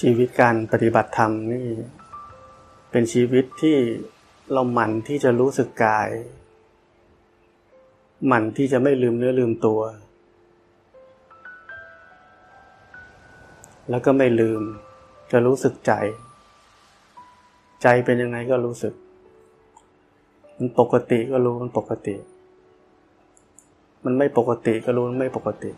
ชีวิตการปฏิบัติธรรมนี่ เป็นชีวิตที่เราหมั่นที่จะรู้สึกกาย หมั่นที่จะไม่ลืมเนื้อลืมตัว แล้วก็ไม่ลืมจะรู้สึกใจ ใจเป็นยังไงก็รู้สึก มันปกติก็รู้มันปกติ มันไม่ปกติก็รู้มันไม่ปกติ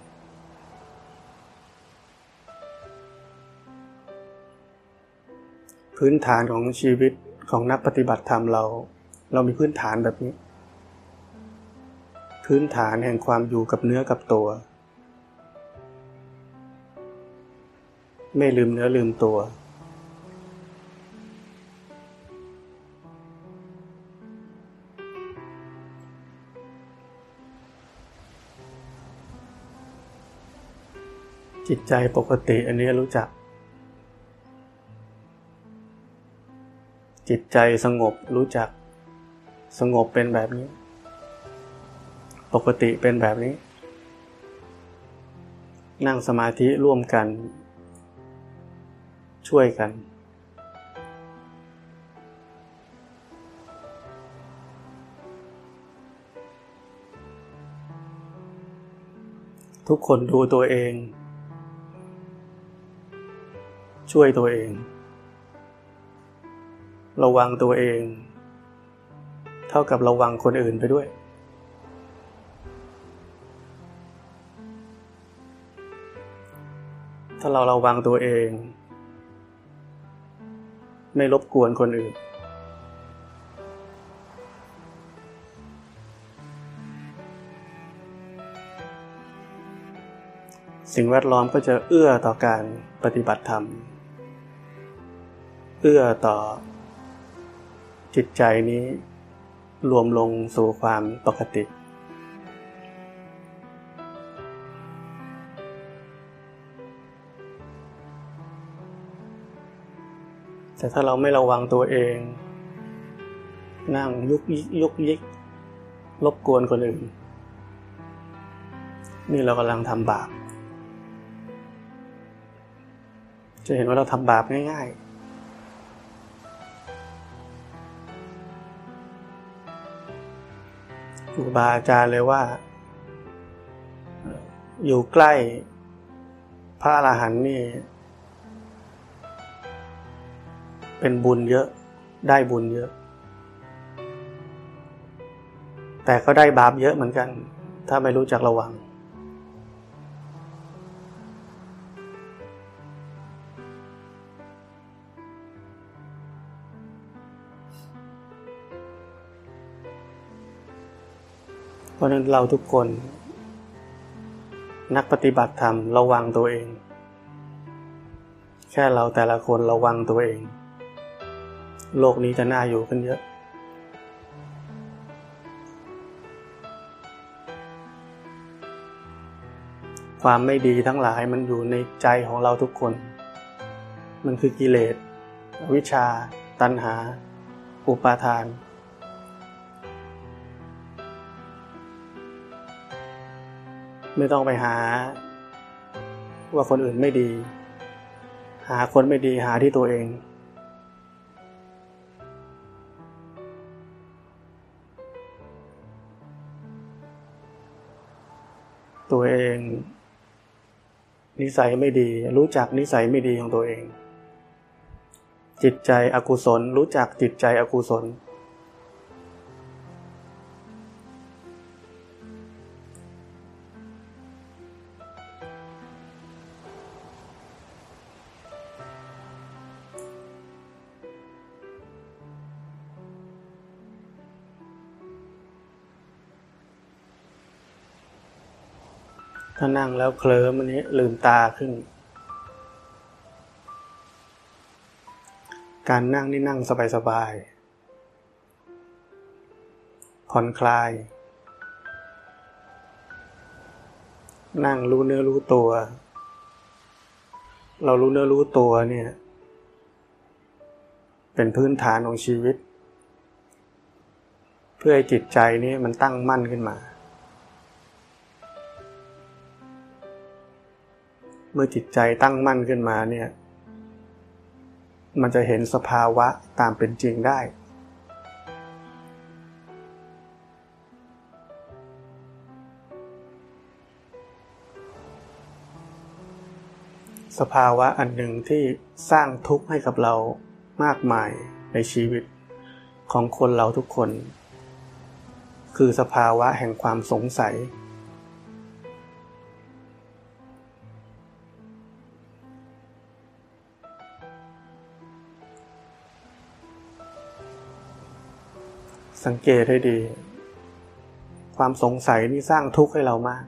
พื้นฐานของชีวิตของนักปฏิบัติธรรมเรา เรามีพื้นฐานแบบนี้ พื้นฐานแห่งความอยู่กับเนื้อกับตัว ไม่ลืมเนื้อลืมตัว จิตใจปกติอันนี้รู้จัก จิตใจสงบรู้จัก สงบเป็นแบบนี้ ปกติเป็นแบบนี้ นั่งสมาธิร่วมกัน ช่วยกัน ทุกคนดูตัวเอง ช่วยตัวเอง ระวังตัวเอง เท่ากับระวังคนอื่นไปด้วย ถ้าเราระวังตัวเอง ไม่รบกวนคนอื่น สิ่งแวดล้อมก็จะเอื้อต่อการปฏิบัติธรรม เอื้อต่อ จิตใจนี้รวมลงสู่ความปกติ แต่ถ้าเราไม่ระวังตัวเอง นั่งยุกยิกยุกยิกรบกวนคนอื่น นี่เรากำลังทำบาป จะเห็นว่าเราทำบาปง่าย ๆ ครูบาอาจารย์เลยว่า อยู่ใกล้พระอรหันต์นี่ เป็นบุญเยอะได้บุญเยอะ แต่ก็ได้บาปเยอะเหมือนกัน ถ้าไม่รู้จักระวัง ราะนั้นเราทุกคน นักปฏิบัติธรรมระวังตัวเอง แค่เราแต่ละคนระวังตัวเอง โลกนี้จะน่าอยู่ขึ้นเยอะ ความไม่ดีทั้งหลายมันอยู่ในใจของเราทุกคน มันคือกิเลสวิชา ตัณหา อุปาทาน ไม่ต้องไปหา ว่าคนอื่นไม่ดี หาคนไม่ดีหาที่ตัวเอง ตัวเอง นิสัยไม่ดี รู้จักนิสัยไม่ดีของตัวเอง จิตใจอกุศล รู้จักจิตใจอกุศล นั่งแล้วเคลิ้มอันนี้ลืมตาขึ้น การนั่งนี่นั่งสบายๆผ่อนคลาย นั่งรู้เนื้อรู้ตัว เรารู้เนื้อรู้ตัวเนี่ย เป็นพื้นฐานของชีวิต เพื่อให้จิตใจนี้มันตั้งมั่นขึ้นมา เมื่อจิตใจตั้งมั่นขึ้นมาเนี่ย มันจะเห็นสภาวะตามเป็นจริงได้ สภาวะอันหนึ่งที่สร้างทุกข์ให้กับเรามากมายในชีวิตของคนเราทุกคน คือสภาวะแห่งความสงสัย สังเกตให้ดี ความสงสัยนี่สร้างทุกข์ให้เรามาก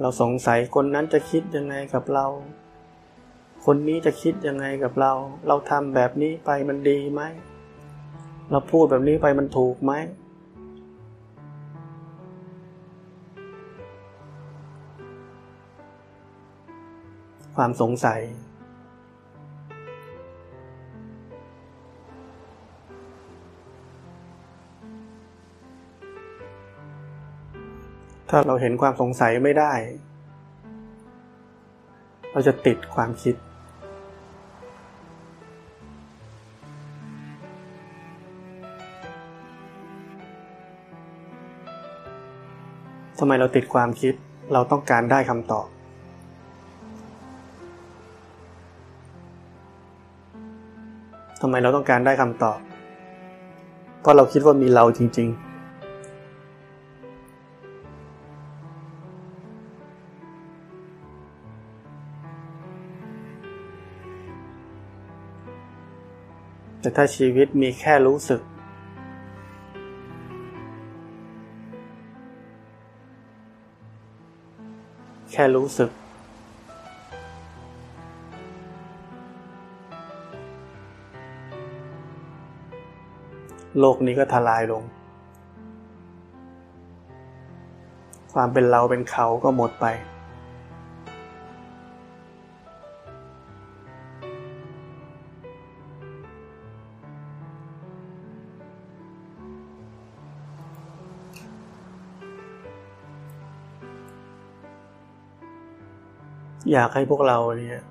เราสงสัยคนนั้นจะคิดยังไงกับเรา คนนี้จะคิดยังไงกับเรา เราทำแบบนี้ไปมันดีไหม เราพูดแบบนี้ไปมันถูกไหม ความสงสัย ถ้าเราเห็นความสงสัยไม่ได้ เราจะติดความคิด ทำไมเราติดความคิด เราต้องการได้คำตอบ ทำไมเราต้องการได้คำตอบ เพราะเราคิดว่ามีเราจริง ๆ แต่ถ้าชีวิตมีแค่รู้สึก แค่รู้สึก โลกนี้ก็ทลายลง ความเป็นเราเป็นเขาก็หมดไป อยากให้พวกเราเนี่ย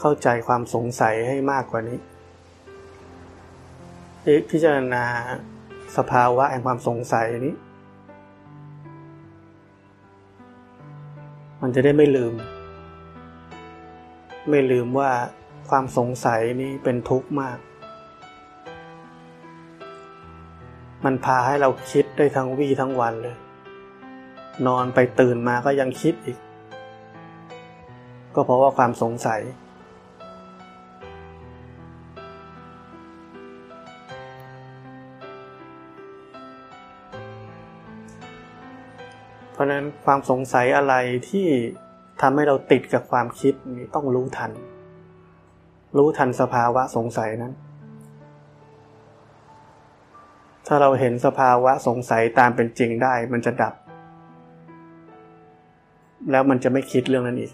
เข้าใจความสงสัยให้มากกว่านี้พิจารณาสภาวะแห่งความสงสัยนี้ มันจะได้ไม่ลืม ไม่ลืมว่าความสงสัยนี้เป็นทุกข์มาก มันพาให้เราคิดได้ทั้งวี่ทั้งวันเลย นอนไปตื่นมาก็ยังคิดอีก ก็เพราะว่าความสงสัย เพราะนั้นความสงสัยอะไรที่ทำให้เราติดกับความคิดนี่ต้องรู้ทัน รู้ทันสภาวะสงสัยนั้น ถ้าเราเห็นสภาวะสงสัยตามเป็นจริงได้มันจะดับ แล้วมันจะไม่คิดเรื่องนั้นอีก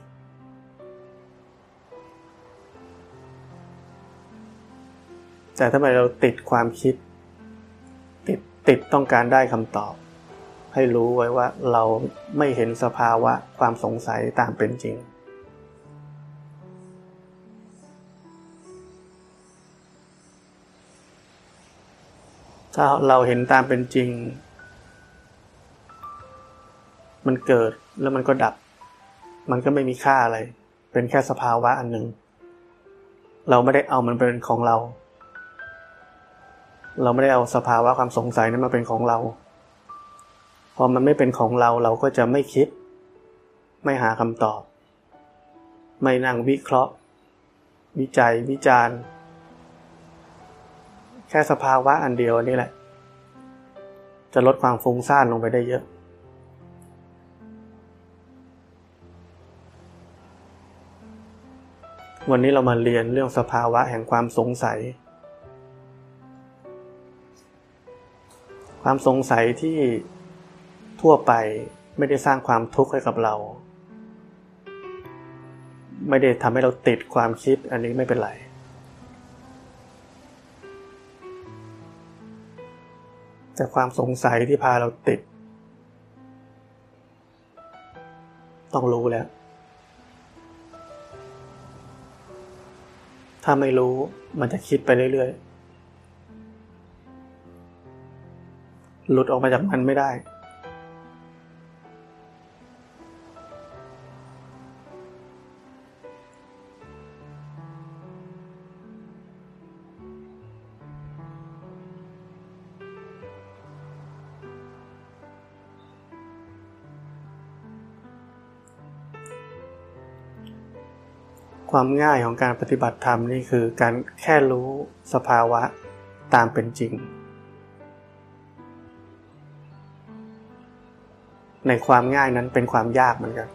แต่ทำไมเราติดความคิด ติดติดต้องการได้คำตอบ ให้รู้ไว้ว่าเราไม่เห็นสภาวะความสงสัยตามเป็นจริง ถ้าเราเห็นตามเป็นจริง มันเกิดแล้วมันก็ดับ มันก็ไม่มีค่าอะไร เป็นแค่สภาวะอันหนึ่งเราไม่ได้เอามันเป็นของเรา เราไม่ได้เอาสภาวะความสงสัยนั้นมาเป็นของเรา พอมันไม่เป็นของเราเราก็จะไม่คิด ไม่หาคำตอบ ไม่นั่งวิเคราะห์ วิจัยวิจารณ์ แค่สภาวะอันเดียวนี่แหละ จะลดความฟุ้งซ่านลงไปได้เยอะวันนี้เรามาเรียนเรื่องสภาวะแห่งความสงสัย ความสงสัยที่ทั่วไปไม่ได้สร้างความทุกข์ให้กับเรา ไม่ได้ทำให้เราติดความคิดอันนี้ไม่เป็นไร แต่ความสงสัยที่พาเราติด ต้องรู้แล้ว ถ้าไม่รู้มันจะคิดไปเรื่อยๆ หลุดออกมาจากมันไม่ได้ ความง่ายของการปฏิบัติธรรมนี่คือการแค่รู้สภาวะตามเป็นจริง ในความง่ายนั้นเป็นความยากเหมือนกัน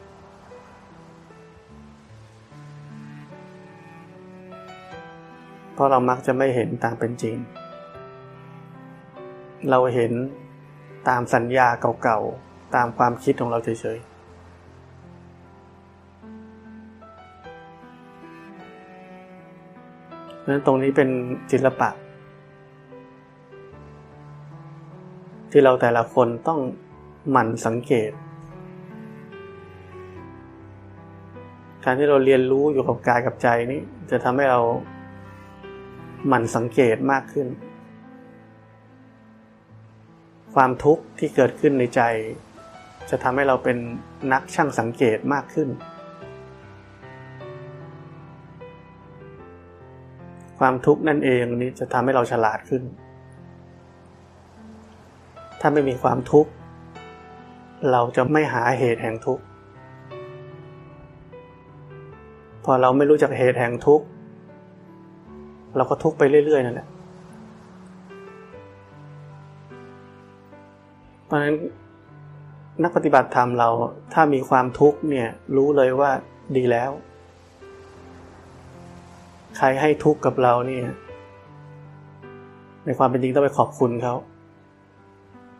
เพราะเรามักจะไม่เห็นตามเป็นจริง เราเห็นตามสัญญาเก่าๆ ตามความคิดของเราเฉยๆนั้นตรงนี้เป็นศิลปะ ที่เราแต่ละคนต้อง หมั่นสังเกต การที่เราเรียนรู้อยู่กับกายกับใจนี้ จะทำให้เราหมั่นสังเกตมากขึ้น ความทุกข์ที่เกิดขึ้นในใจ จะทำให้เราเป็นนักช่างสังเกตมากขึ้น ความทุกข์นั่นเองนี้จะทำให้เราฉลาดขึ้น ถ้าไม่มีความทุกข์ เราจะไม่หาเหตุแห่งทุกข์ พอเราไม่รู้จักเหตุแห่งทุกข์ เราก็ทุกข์ไปเรื่อยๆนั่นแหละเพราะฉะนั้นนักปฏิบัติธรรมเราถ้ามีความทุกข์เนี่ยรู้เลยว่าดีแล้ว ใครให้ทุกข์กับเราเนี่ยในความเป็นจริงต้องไปขอบคุณเขา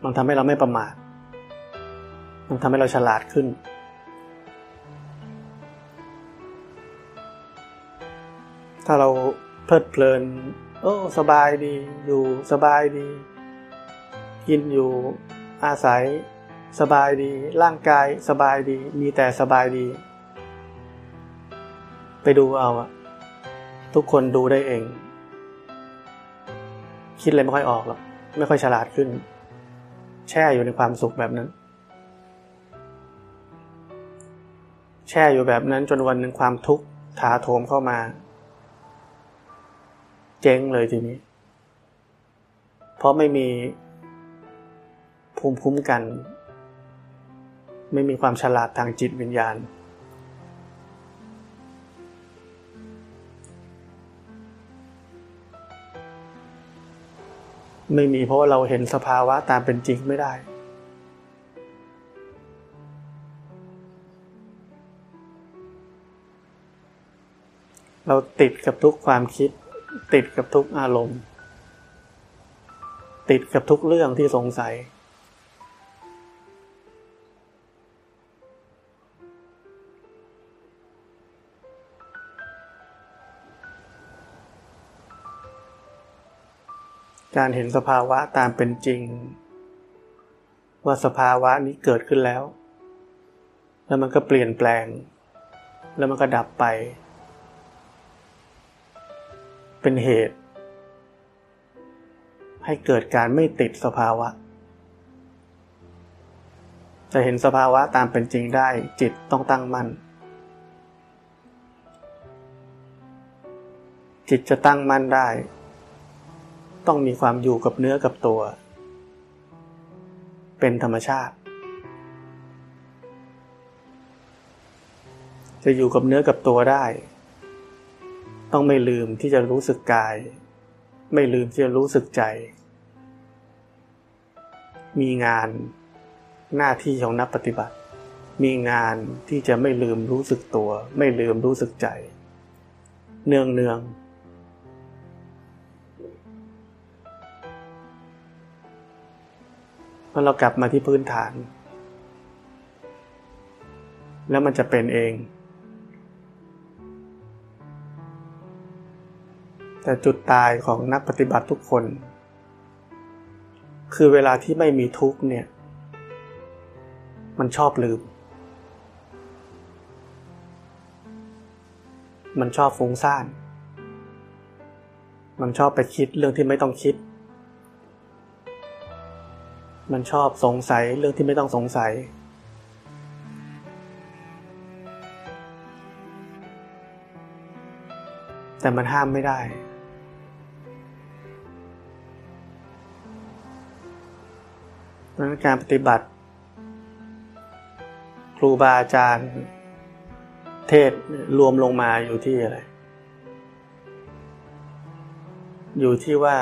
มันทำให้เราไม่ประมาท มันทำให้เราฉลาดขึ้น ถ้าเราเพลิดเพลิน โอ้ สบายดี อยู่สบายดี กินอยู่ อาศัย สบายดี ร่างกายสบายดี มีแต่สบายดี ไปดูเอาอะทุกคนดูได้เอง คิดอะไรไม่ค่อยออกหรอก ไม่ค่อยฉลาดขึ้น แช่อยู่ในความสุขแบบนั้น แช่อยู่แบบนั้นจนวันหนึ่งความทุกข์ถาโถมเข้ามา เจ๊งเลยทีนี้ เพราะไม่มีภูมิคุ้มกัน ไม่มีความฉลาดทางจิตวิญญาณ ไม่มีเพราะาเราเห็นสภาวะตามเป็นจริงไม่ได้ เราติดกับทุกความคิด ติดกับทุกอารมณ์ ติดกับทุกเรื่องที่สงสัย การเห็นสภาวะตามเป็นจริง ว่าสภาวะนี้เกิดขึ้นแล้ว แล้วมันก็เปลี่ยนแปลง แล้วมันก็ดับไป เป็นเหตุ ให้เกิดการไม่ติดสภาวะ จะเห็นสภาวะตามเป็นจริงได้จิตต้องตั้งมั่น จิตจะตั้งมั่นได้ ต้องมีความอยู่กับเนื้อกับตัว เป็นธรรมชาติจะอยู่กับเนื้อกับตัวได้ ต้องไม่ลืมที่จะรู้สึกกาย ไม่ลืมที่จะรู้สึกใจ มีงานหน้าที่ของนักปฏิบัติ มีงานที่จะไม่ลืมรู้สึกตัว ไม่ลืมรู้สึกใจ เนืองเนืองมื่อเรากลับมาที่พื้นฐาน แล้วมันจะเป็นเอง แต่จุดตายของนักปฏิบัติทุกคน คือเวลาที่ไม่มีทุกเนี่ย มันชอบลืม มันชอบฟุ้งซ่าน มันชอบไปคิดเรื่องที่ไม่ต้องคิด มันชอบสงสัยเรื่องที่ไม่ต้องสงสัยแต่มันห้ามไม่ได้ เพราะนั้นการปฏิบัติ ครูบาอาจารย์ เทศรวมลงมาอยู่ที่อะไร อยู่ที่ว่า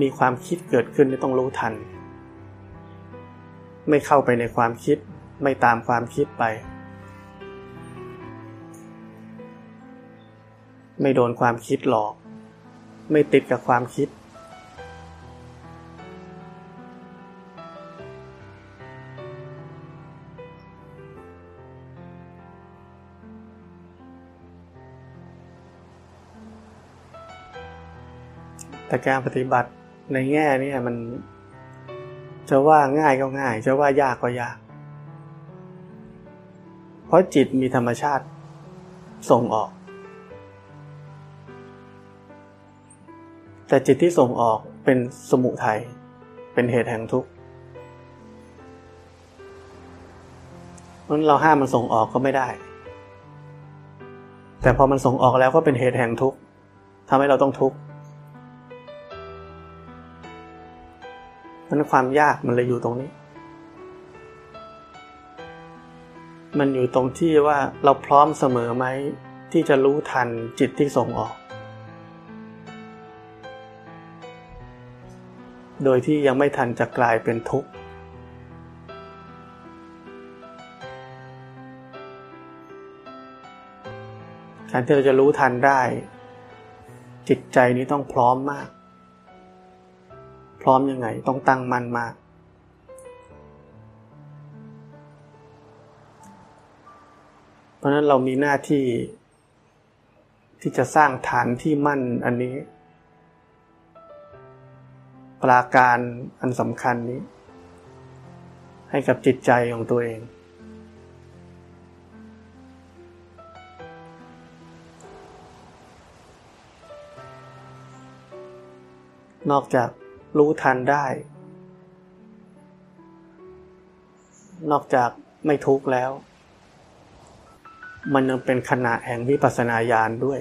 มีความคิดเกิดขึ้นต้องรู้ทัน ไม่เข้าไปในความคิดไม่ตามความคิดไป ไม่โดนความคิดหลอก ไม่ติดกับความคิด แต่การปฏิบัติในแง่นี้มัน จะว่าง่ายก็ง่าย จะว่ายากก็ยาก เพราะจิตมีธรรมชาติส่งออก แต่จิตที่ส่งออกเป็นสมุทัยเป็นเหตุแห่งทุกข์นั้นเราห้ามมันส่งออกก็ไม่ได้ แต่พอมันส่งออกแล้วก็เป็นเหตุแห่งทุกข์ทำให้เราต้องทุกข์ มันความยากมันเลยอยู่ตรงนี้ มันอยู่ตรงที่ว่าเราพร้อมเสมอไหมที่จะรู้ทันจิตที่ส่งออก โดยที่ยังไม่ทันจะกลายเป็นทุกข์ การที่เราจะรู้ทันได้ จิตใจนี้ต้องพร้อมมาก พร้อมยังไงต้องตั้งมั่นมาก เพราะนั้นเรามีหน้าที่ที่จะสร้างฐานที่มั่นอันนี้ ปราการอันสำคัญนี้ ให้กับจิตใจของตัวเองนอกจาก รู้ทันได้ นอกจากไม่ทุกข์แล้ว มันยังเป็นขณะแห่งวิปัสสนาญาณด้วย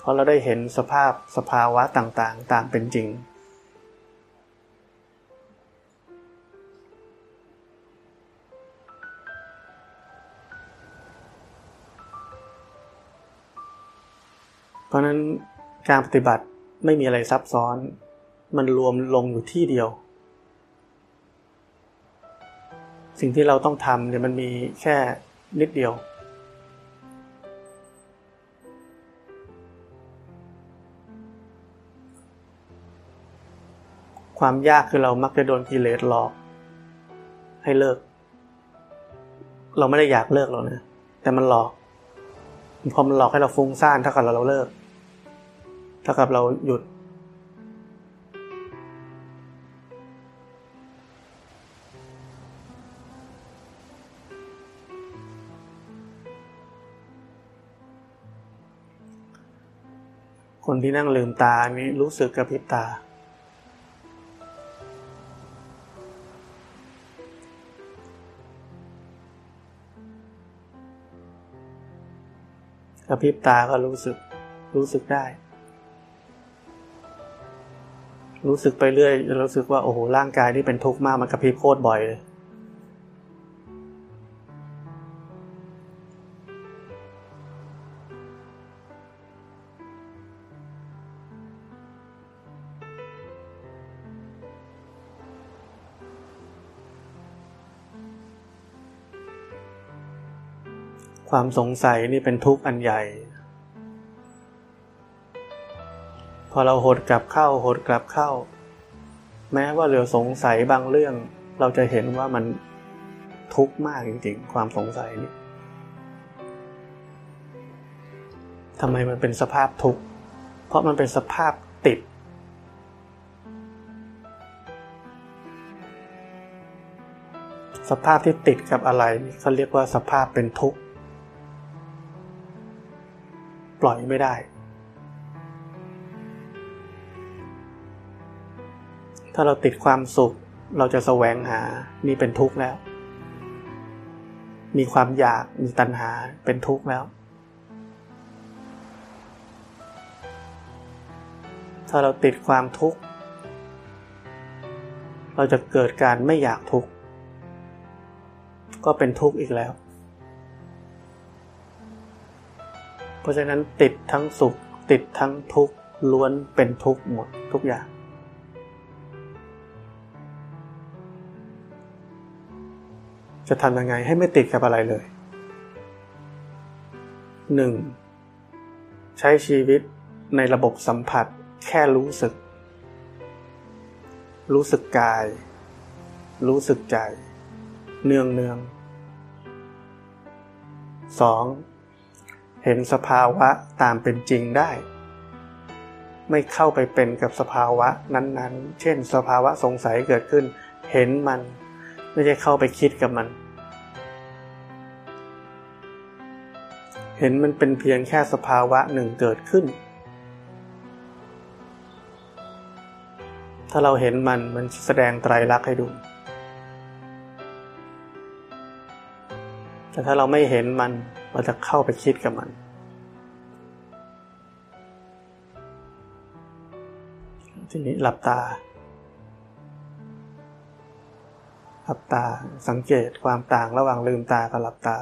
เพราะเราได้เห็นสภาพสภาวะต่างๆ ตามเป็นจริง เพราะนั้นการปฏิบัติไม่มีอะไรซับซ้อน มันรวมลงอยู่ที่เดียว สิ่งที่เราต้องทำเนี่ยมันมีแค่นิดเดียว ความยากคือเรามักจะโดนกิเลสหลอก ให้เลิก เราไม่ได้อยากเลิกหรอกนะแต่มันหลอกพอมันหลอกให้เราฟุ้งซ่านถ้ากับเราเลิกถ้ากับเราหยุด คนที่นั่งลืมตานี้รู้สึกกระพริบตา กระพริบตาก็รู้สึก รู้สึกได้ รู้สึกไปเรื่อยรู้สึกว่าโอ้โหร่างกายนี่เป็นทุกข์มากมันกระพริบโคตรบ่อยเลย ความสงสัยนี่เป็นทุกข์อันใหญ่ พอเราหดกลับเข้าหดกลับเข้า แม้ว่าเหลือสงสัยบางเรื่อง เราจะเห็นว่ามันทุกข์มากจริงๆ ความสงสัยนี่ทำไมมันเป็นสภาพทุกข์ เพราะมันเป็นสภาพติด สภาพที่ติดกับอะไรเขาเรียกว่าสภาพเป็นทุกข์ ปล่อยไม่ได้ ถ้าเราติดความสุข เราจะแสวงหา นี่เป็นทุกข์แล้ว มีความอยากมีตัณหาเป็นทุกข์แล้ว ถ้าเราติดความทุกข์ เราจะเกิดการไม่อยากทุกข์ ก็เป็นทุกข์อีกแล้ว เพราะฉะนั้นติดทั้งสุข ติดทั้งทุกข์ล้วนเป็นทุกข์หมดทุกอย่าง จะทำยังไงให้ไม่ติดกับอะไรเลยหนึ่งใช้ชีวิตในระบบสัมผัสแค่รู้สึก รู้สึกกาย รู้สึกใจ เนืองเนืองสอง เห็นสภาวะตามเป็นจริงได้ ไม่เข้าไปเป็นกับสภาวะนั้นๆ เช่น สภาวะสงสัยเกิดขึ้น เห็นมัน ไม่ใช่เข้าไปคิดกับมัน เห็นมันเป็นเพียงแค่สภาวะหนึ่งเกิดขึ้น ถ้าเราเห็นมันมันแสดงไตรลักษณ์ให้ดูแต่ถ้าเราไม่เห็นมัน เราจะเข้าไปคิดกับมัน ทีนี้หลับตา หลับตาสังเกตความต่างระหว่างลืมตากับหลับตา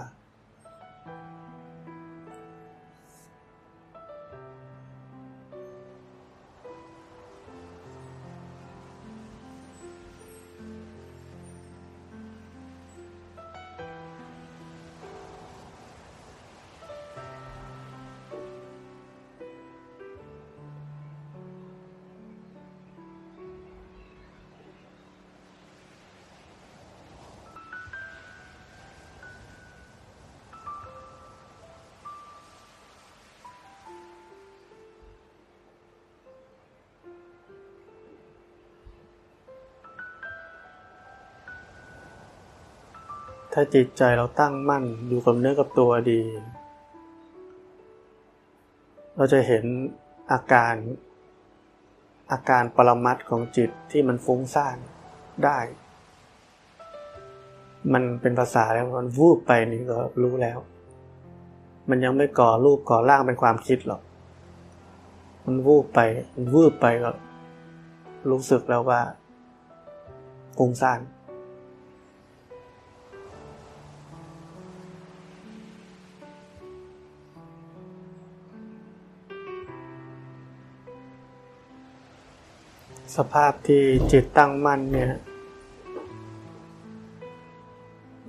ถ้าจิตใจเราตั้งมั่นอยู่กับเนื้อกับตัวดี เราจะเห็นอาการอาการปรมัดของจิตที่มันฟุ้งซ่านได้ มันเป็นภาษาแล้วมันวูบไปนี่ก็รู้แล้ว มันยังไม่ก่อรูปก่อร่างเป็นความคิดหรอก มันวูบไปมันวูบไปก็รู้สึกแล้วว่าฟุ้งซ่าน สภาพที่จิตตั้งมั่นเนี่ย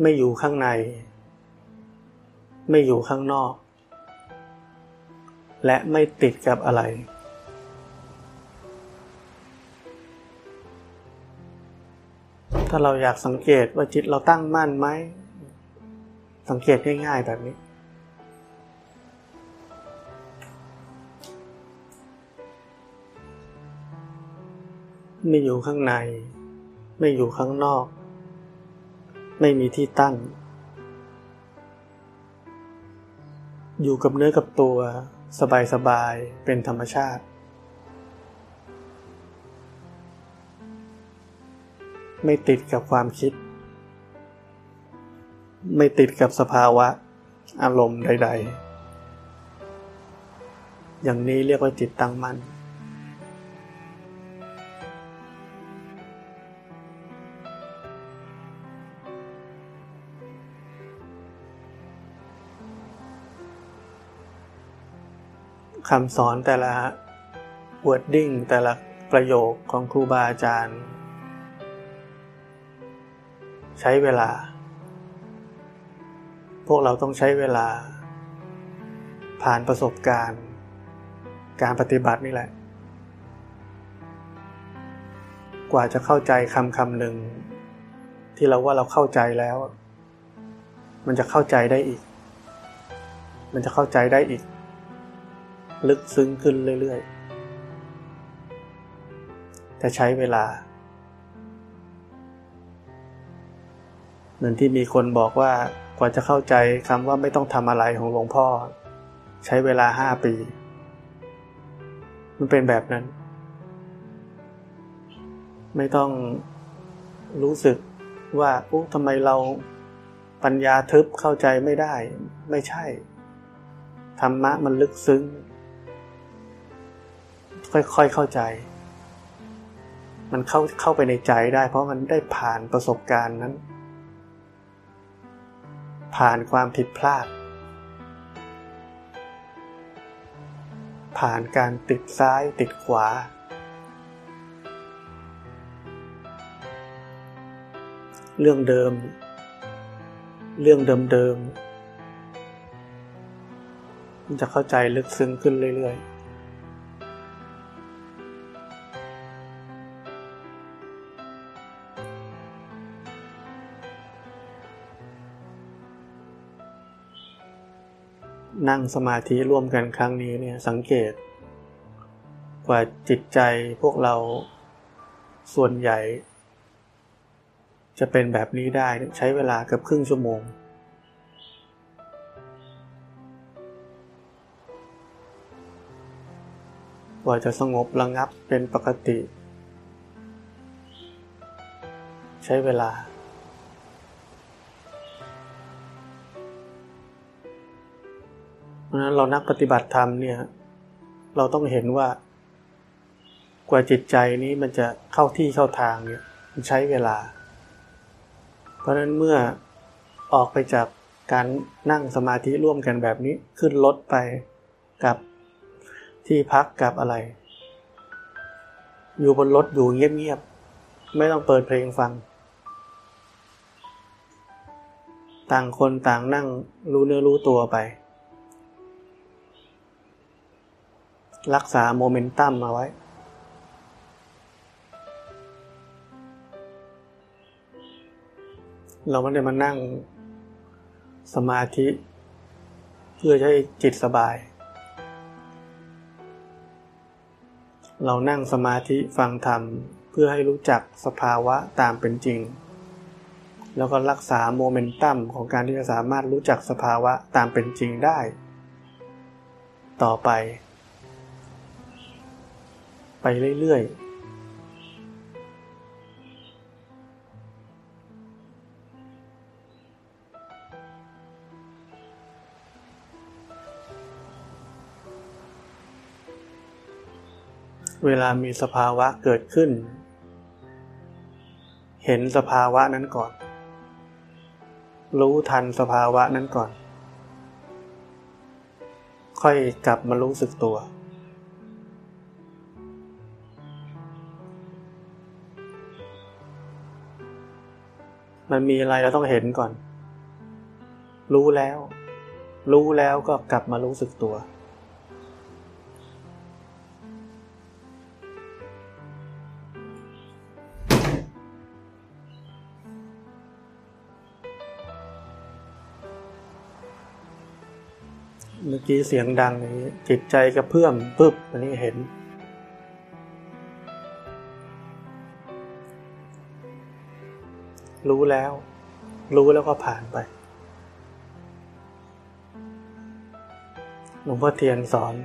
ไม่อยู่ข้างใน ไม่อยู่ข้างนอก และไม่ติดกับอะไร ถ้าเราอยากสังเกตว่าจิตเราตั้งมั่นไหม สังเกตง่ายๆแบบนี้ ไม่อยู่ข้างใน ไม่อยู่ข้างนอก ไม่มีที่ตั้ง อยู่กับเนื้อกับตัว สบายๆ เป็นธรรมชาติ ไม่ติดกับความคิด ไม่ติดกับสภาวะ อารมณ์ใด ๆ อย่างนี้เรียกว่าจิตตั้งมั่น คำสอนแต่ละ wording แต่ละประโยคของครูบาอาจารย์ ใช้เวลา พวกเราต้องใช้เวลา ผ่านประสบการณ์ การปฏิบัตินี่แหละ กว่าจะเข้าใจคำคำหนึ่ง ที่เราว่าเราเข้าใจแล้ว มันจะเข้าใจได้อีก มันจะเข้าใจได้อีก ลึกซึ้งขึ้นเรื่อยๆ แต่ใช้เวลา เหมือนที่มีคนบอกว่ากว่าจะเข้าใจคำว่าไม่ต้องทำอะไรของหลวงพ่อ ใช้เวลาห้าปี มันเป็นแบบนั้น ไม่ต้องรู้สึกว่าโอ้ทำไมเราปัญญาทึบเข้าใจไม่ได้ ไม่ใช่ ธรรมะมันลึกซึ้ง ค่อยๆเข้าใจ มันเข้าเข้าไปในใจได้ เพราะมันได้ผ่านประสบการณ์นั้น ผ่านความผิดพลาด ผ่านการติดซ้ายติดขวา เรื่องเดิม เรื่องเดิมๆมันจะเข้าใจลึกซึ้งขึ้นเรื่อยๆ นั่งสมาธิร่วมกันครั้งนี้เนี่ยสังเกต กว่าจิตใจพวกเราส่วนใหญ่ จะเป็นแบบนี้ได้ใช้เวลาเกือบครึ่งชั่วโมง กว่าจะสงบระงับเป็นปกติ ใช้เวลา ราะนั้นเรานักปฏิบัติธรรมเนี่ย เราต้องเห็นว่ากว่าจิตใจนี้มันจะเข้าที่เข้าทางเนี่ยมันใช้เวลา เพราะนั้นเมื่อออกไปจากการนั่งสมาธิร่วมกันแบบนี้ขึ้นรถไปกับที่พักกับอะไร อยู่บนรถอยู่เงียบๆไม่ต้องเปิดเพลงฟัง ต่างคนต่างนั่งรู้เนื้อรู้ตัวไป รักษาโมเมนตัมมาไว้ เราไม่ได้มานั่งสมาธิ เพื่อให้จิตสบาย เรานั่งสมาธิฟังธรรม เพื่อให้รู้จักสภาวะตามเป็นจริง แล้วก็รักษาโมเมนตัมของการที่จะสามารถรู้จักสภาวะตามเป็นจริงได้ ต่อไป ไปเรื่อย ๆเวลามีสภาวะเกิดขึ้น เห็นสภาวะนั้นก่อน รู้ทันสภาวะนั้นก่อน ค่อยกลับมารู้สึกตัว มันมีอะไรเราต้องเห็นก่อน รู้แล้ว รู้แล้วก็กลับมารู้สึกตัว เมื่อกี้เสียงดังนี้จิตใจกระเพื่อมปึ๊บอันนี้เห็น รู้แล้ว รู้แล้วก็ผ่านไป หลวงพ่อเทียนสอน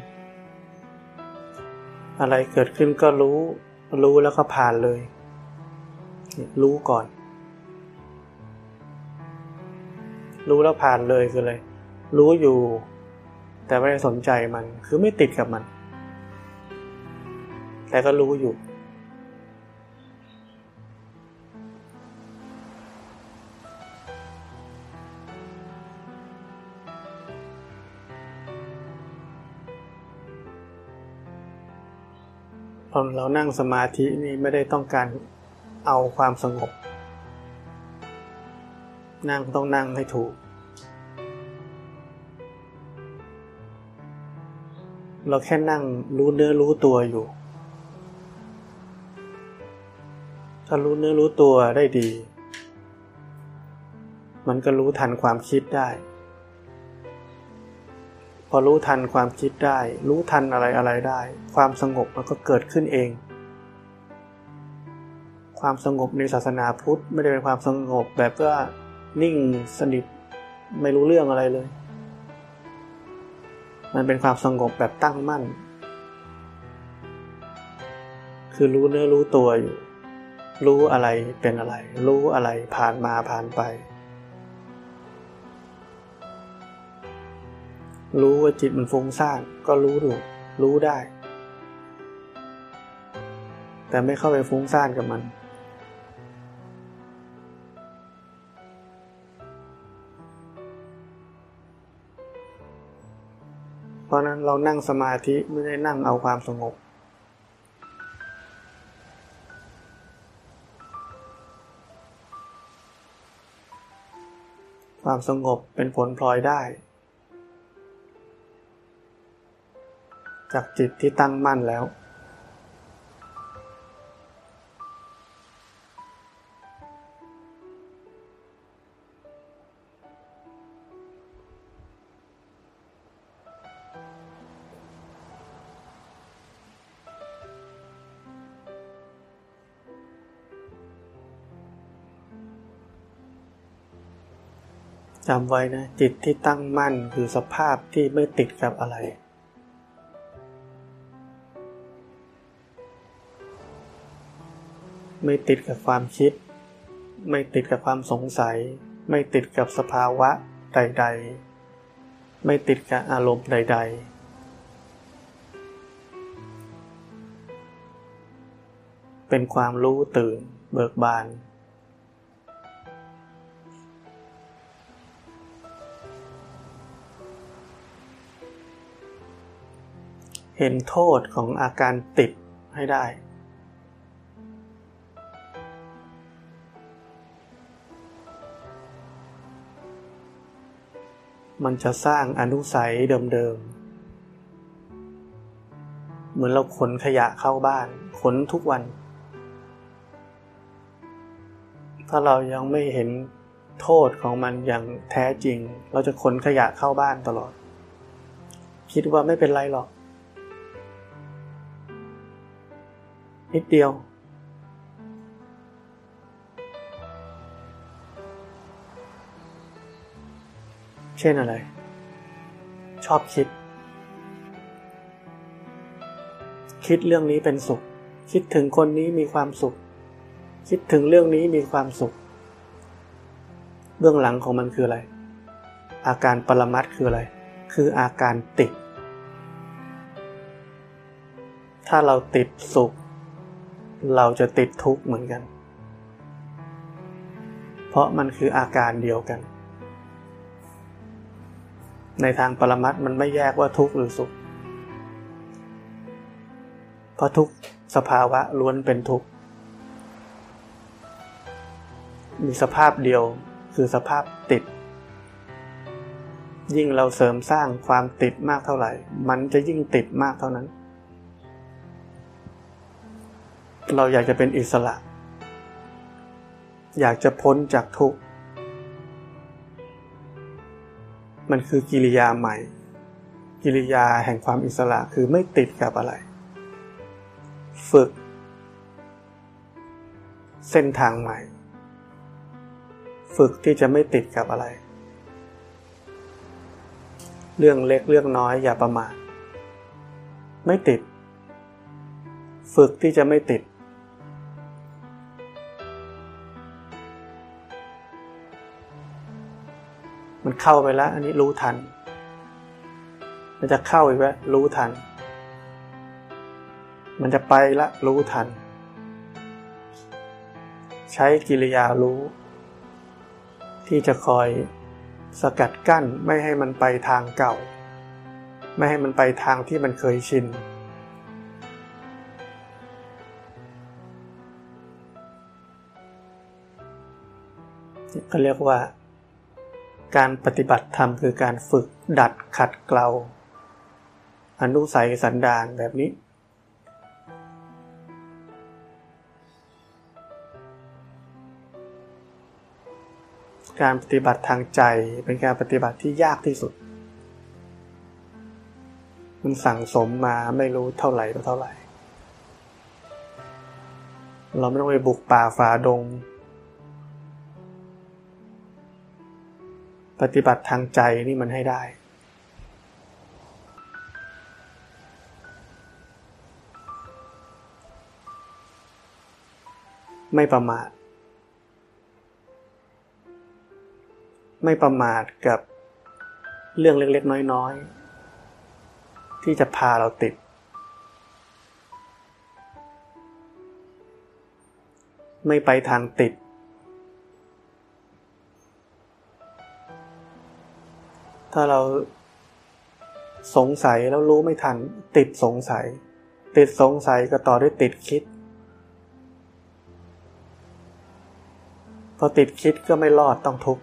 อะไรเกิดขึ้นก็รู้ รู้แล้วก็ผ่านเลย รู้ก่อน รู้แล้วผ่านเลยคืออะไรรู้อยู่ แต่ไม่ได้สนใจมัน คือไม่ติดกับมัน แต่ก็รู้อยู่ พอเรานั่งสมาธินี่ไม่ได้ต้องการเอาความสงบ นั่งต้องนั่งให้ถูก เราแค่นั่งรู้เนื้อรู้ตัวอยู่ ถ้ารู้เนื้อรู้ตัวได้ดี มันก็รู้ทันความคิดได้ พอรู้ทันความคิดได้ รู้ทันอะไรอะไรได้ ความสงบมันก็เกิดขึ้นเอง ความสงบในศาสนาพุทธไม่ได้เป็นความสงบแบบว่านิ่งสนิทไม่รู้เรื่องอะไรเลย มันเป็นความสงบแบบตั้งมั่น คือรู้เนื้อรู้ตัวอยู่ รู้อะไรเป็นอะไร รู้อะไรผ่านมาผ่านไป รู้ว่าจิตมันฟุ้งซ่านก็รู้ดูรู้ได้ แต่ไม่เข้าไปฟุ้งซ่านกับมัน เพราะนั้นเรานั่งสมาธิไม่ได้นั่งเอาความสงบความสงบเป็นผลพลอยได้ จากจิตที่ตั้งมั่นแล้ว จำไว้นะ จิตที่ตั้งมั่นคือสภาพที่ไม่ติดกับอะไร ไม่ติดกับความคิด ไม่ติดกับความสงสัย ไม่ติดกับสภาวะใด ๆ ไม่ติดกับอารมณ์ใด ๆเป็นความรู้ตื่นเบิกบาน เห็นโทษของอาการติดให้ได้ มันจะสร้างอนุสัยเดิมๆ เหมือนเราขนขยะเข้าบ้าน ขนทุกวัน ถ้าเรายังไม่เห็นโทษของมันอย่างแท้จริง เราจะขนขยะเข้าบ้านตลอด คิดว่าไม่เป็นไรหรอก นิดเดียว เช่นอะไร ชอบคิด คิดเรื่องนี้เป็นสุข คิดถึงคนนี้มีความสุข คิดถึงเรื่องนี้มีความสุข เบื้องหลังของมันคืออะไร อาการปรมัดคืออะไร คืออาการติด ถ้าเราติดสุข เราจะติดทุกข์เหมือนกัน เพราะมันคืออาการเดียวกัน ในทางปรมัตมันไม่แยกว่าทุกข์หรือสุข เพราะทุกสภาวะล้วนเป็นทุกข์ มีสภาพเดียวคือสภาพติด ยิ่งเราเสริมสร้างความติดมากเท่าไหร่ มันจะยิ่งติดมากเท่านั้น เราอยากจะเป็นอิสระ อยากจะพ้นจากทุกข์ มันคือกิริยาใหม่ กิริยาแห่งความอิสระคือไม่ติดกับอะไร ฝึก เส้นทางใหม่ ฝึกที่จะไม่ติดกับอะไร เรื่องเล็กเรื่องน้อยอย่าประมาทไม่ติด ฝึกที่จะไม่ติด มันเข้าไปแล้ว อันนี้รู้ทัน มันจะเข้าอีกแล้วรู้ทัน มันจะไปละรู้ทัน ใช้กิริยารู้ ที่จะคอยสกัดกั้นไม่ให้มันไปทางเก่า ไม่ให้มันไปทางที่มันเคยชินก็เรียกว่า การปฏิบัติธรรมคือการฝึกดัดขัดเกลาอนุสัยสันดานแบบนี้ การปฏิบัติทางใจเป็นการปฏิบัติที่ยากที่สุด มันสั่งสมมาไม่รู้เท่าไหร่ต่อเท่าไหร่ เราไม่ต้องไปบุกป่าฝ่าดง ปฏิบัติทางใจนี่มันให้ได้ ไม่ประมาท ไม่ประมาทกับเรื่องเล็กๆ น้อยๆ ที่จะพาเราติด ไม่ไปทางติด ถ้าเราสงสัยแล้วรู้ไม่ทัน ติดสงสัย ติดสงสัยก็ต่อด้วยติดคิด พอติดคิดก็ไม่รอดต้องทุกข์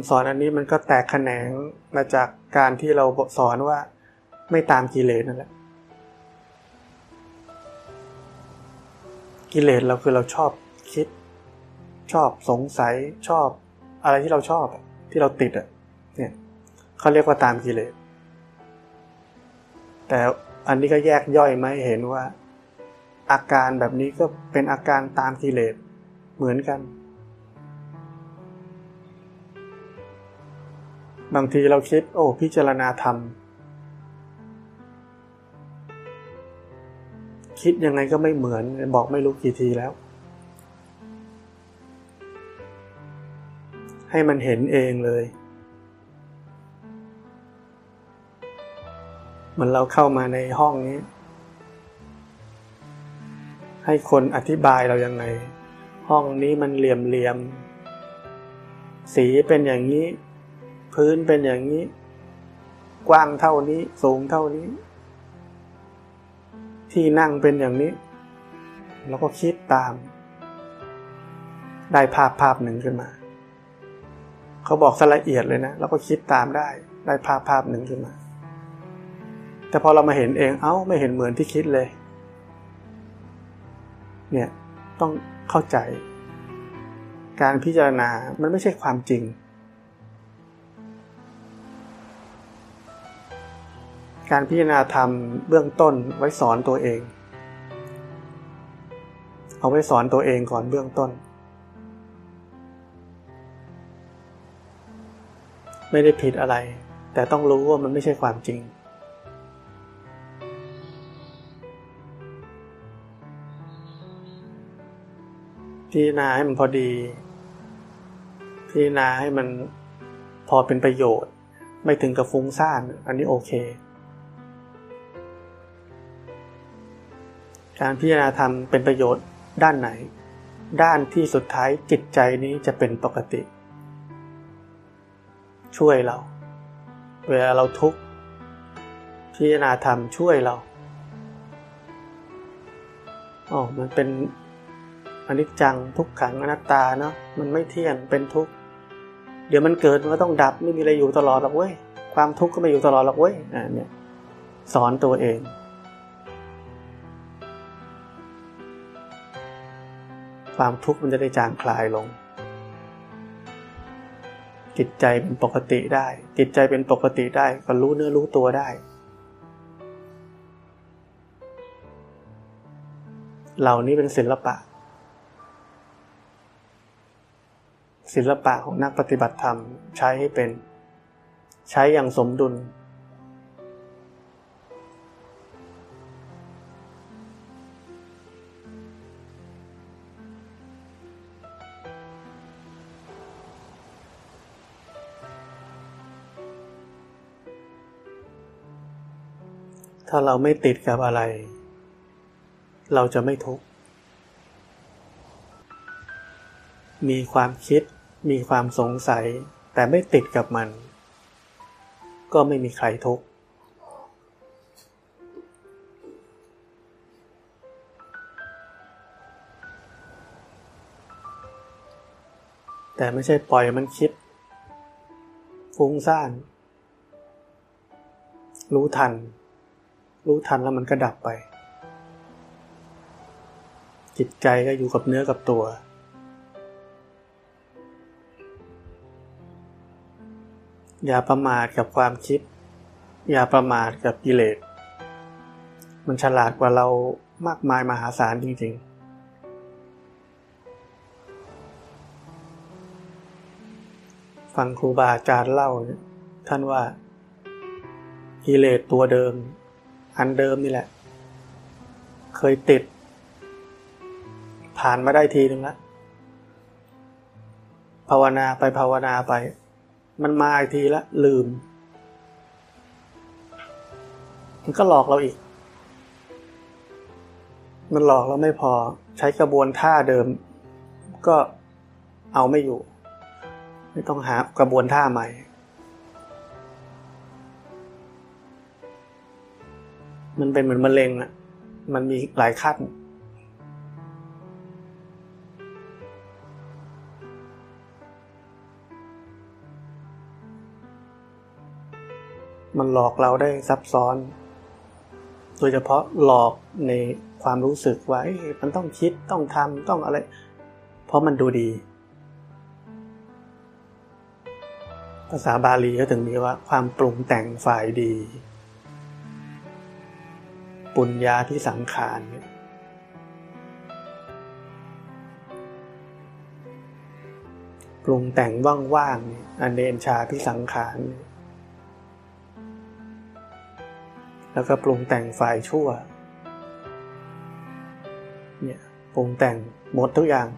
ำสอนอันนี้มันก็แตกแขนงมาจากการที่เราสอนว่าไม่ตามกิเลสนั่นแหละ กิเลสเราคือเราชอบคิด ชอบสงสัยชอบ อะไรที่เราชอบที่เราติดอะเนี่ยเขาเรียกว่าตามกิเลส แต่อันนี้ก็แยกย่อยมาให้เห็นว่า อาการแบบนี้ก็เป็นอาการตามกิเลสเหมือนกัน บางทีเราคิด โอ้ พิจารณาธรรม คิดยังไงก็ไม่เหมือน บอกไม่รู้กี่ทีแล้ว ให้มันเห็นเองเลย เหมือนเราเข้ามาในห้องนี้ ให้คนอธิบายเรายังไง ห้องนี้มันเหลี่ยมเหลี่ยม สีเป็นอย่างนี้ พื้นเป็นอย่างนี้ กว้างเท่านี้ สูงเท่านี้ ที่นั่งเป็นอย่างนี้ แล้วก็คิดตาม ได้ภาพภาพหนึ่งขึ้นมา เขาบอกละเอียดเลยนะ แล้วก็คิดตามได้ ได้ภาพภาพหนึ่งขึ้นมา แต่พอเรามาเห็นเอง เอ้า ไม่เห็นเหมือนที่คิดเลย เนี่ย ต้องเข้าใจ การพิจารณา มันไม่ใช่ความจริง การพิจารณาธรรมเบื้องต้นไว้สอนตัวเอง เอาไว้สอนตัวเองก่อนเบื้องต้น ไม่ได้ผิดอะไร แต่ต้องรู้ว่ามันไม่ใช่ความจริง พิจารณาให้มันพอดี พิจารณาให้มันพอเป็นประโยชน์ ไม่ถึงกับฟุ้งซ่าน อันนี้โอเค การพิจารณาธรรมเป็นประโยชน์ด้านไหน ด้านที่สุดท้ายจิตใจนี้จะเป็นปกติ ช่วยเรา เวลาเราทุกข์พิจารณาธรรมช่วยเราอ๋อมันเป็นอนิจจังทุกขังอนัตตาเนาะมันไม่เที่ยงเป็นทุกข์เดี๋ยวมันเกิดมันก็ต้องดับไม่มีอะไรอยู่ตลอดหรอกเว้ยความทุกข์ก็ไม่อยู่ตลอดหรอกเว้ยอ่าเนี่ยสอนตัวเอง ความทุกข์มันจะได้จางคลายลง จิตใจเป็นปกติได้ จิตใจเป็นปกติได้ก็รู้เนื้อรู้ตัวได้ เหล่านี้เป็นศิลปะ ศิลปะของนักปฏิบัติธรรมใช้ให้เป็น ใช้อย่างสมดุล ถ้าเราไม่ติดกับอะไร เราจะไม่ทุกข์ มีความคิด มีความสงสัย แต่ไม่ติดกับมัน ก็ไม่มีใครทุกข์ แต่ไม่ใช่ปล่อยมันคิด ฟุ้งซ่าน รู้ทัน รู้ทันแล้วมันก็ดับไป จิตใจก็อยู่กับเนื้อกับตัว อย่าประมาทกับความคิด อย่าประมาทกับกิเลส มันฉลาดกว่าเรามากมายมหาศาลจริงๆฟังครูบาอาจารย์เล่าท่านว่ากิเลสตัวเดิม อันเดิมนี่แหละ เคยติด ผ่านมาได้ทีนึงล้วภาวนาไปภาวนาไป มันมาอีกทีละลืม มันก็หลอกเราอีก มันหลอกเราไม่พอใช้กระบวนท่าเดิม ก็เอาไม่อยู่ ไม่ต้องหากระบวนท่าใหม่ มันเป็นเหมือนมะเร็งอะมันมีหลายขั้นมันหลอกเราได้ซับซ้อน โดยเฉพาะหลอกในความรู้สึกว่ามันต้องคิดต้องทำต้องอะไร เพราะมันดูดี ภาษาบาลีก็ถึงมีว่าความปรุงแต่งฝ่ายดี ปุญญาที่สังขารปรุงแต่งว่างๆอันเดนชาที่สังขาร แล้วก็ปรุงแต่งฝ่ายชั่ว เนี่ยปรุงแต่งหมดทุกอย่าง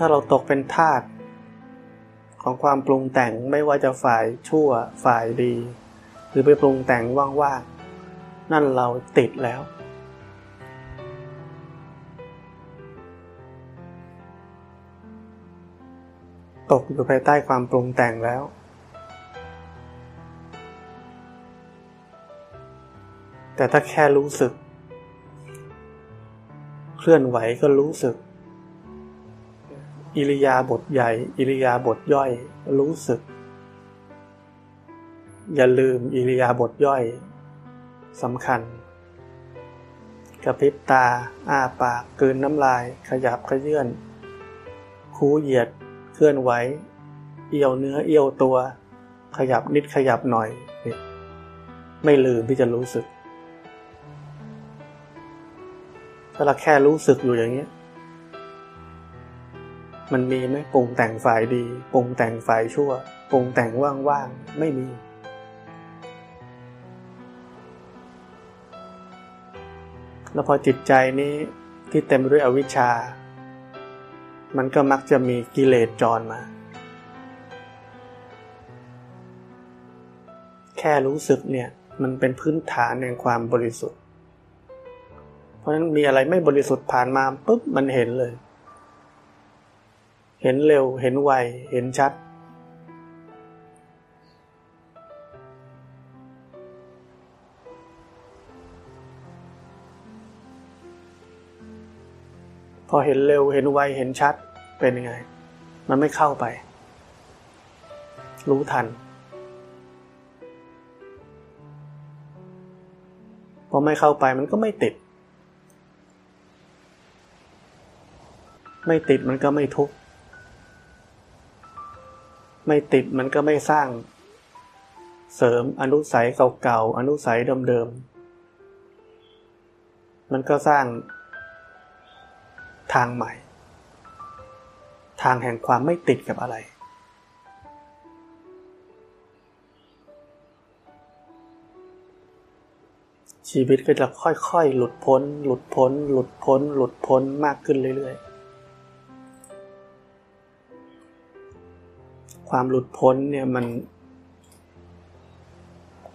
ถ้าเราตกเป็นทาสของความปรุงแต่งไม่ว่าจะฝ่ายชั่วฝ่ายดี หรือไปปรุงแต่งว่างๆ นั่นเราติดแล้ว ตกอยู่ภายใต้ความปรุงแต่งแล้ว แต่ถ้าแค่รู้สึก เคลื่อนไหวก็รู้สึก อิริยาบถใหญ่ อิริยาบถย่อย รู้สึก อย่าลืมอิริยาบถย่อยสำคัญ กระพริบตา อ้าปากกืนน้ำลาย ขยับขยื่นคูเหยียด เคลื่อนไหว เอี้ยวเนื้อเอี้ยวตัว ขยับนิดขยับหน่อย ไม่ลืมที่จะรู้สึก ถ้าเราแค่รู้สึกอยู่อย่างนี้ มันมีไหมปรุงแต่งฝ่ายดีปรุงแต่งฝ่ายชั่วปรุงแต่งว่างๆไม่มี แล้วพอจิตใจนี้ที่เต็มด้วยอวิชชา มันก็มักจะมีกิเลสจรมา แค่รู้สึกเนี่ยมันเป็นพื้นฐานแห่งความบริสุทธิ์ เพราะฉะนั้นมีอะไรไม่บริสุทธิ์ผ่านมาปุ๊บมันเห็นเลย เห็นเร็ว เห็นไว เห็นชัด พอเห็นเร็ว เห็นไว เห็นชัด เป็นยังไง มันไม่เข้าไป รู้ทัน พอไม่เข้าไปมันก็ไม่ติด ไม่ติดมันก็ไม่ทุกข์ ไม่ติดมันก็ไม่สร้าง เสริมอนุสัยเก่าๆอนุสัยเดิมๆ มันก็สร้างทางใหม่ ทางแห่งความไม่ติดกับอะไร ชีวิตก็จะค่อยๆ หลุดพ้น หลุดพ้น หลุดพ้น หลุดพ้นมากขึ้นเรื่อยๆ ความหลุดพ้นเนี่ยมัน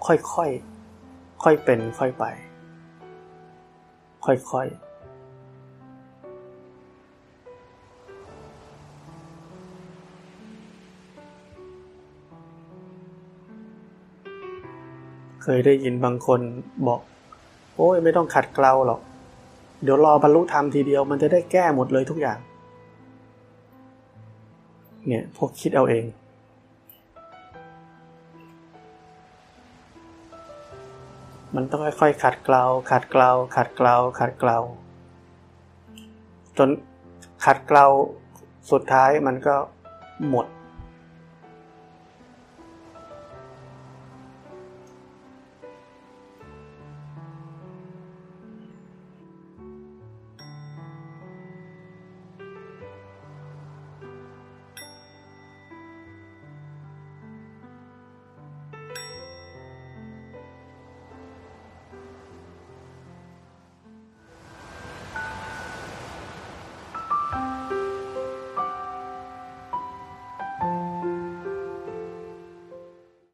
ค่อยๆค่อยเป็นค่อยไป ค่อยๆเคยได้ยินบางคนบอก โอ้ยไม่ต้องขัดเกลาหรอก เดี๋ยวรอบรรลุธรรมทีเดียวมันจะได้แก้หมดเลยทุกอย่าง เนี่ยพวกคิดเอาเอง มันต้องค่อยๆขัดเกลาขัดเกลาขัดเกลาขัดเกลาจนขัดเกลาสุดท้ายมันก็หมด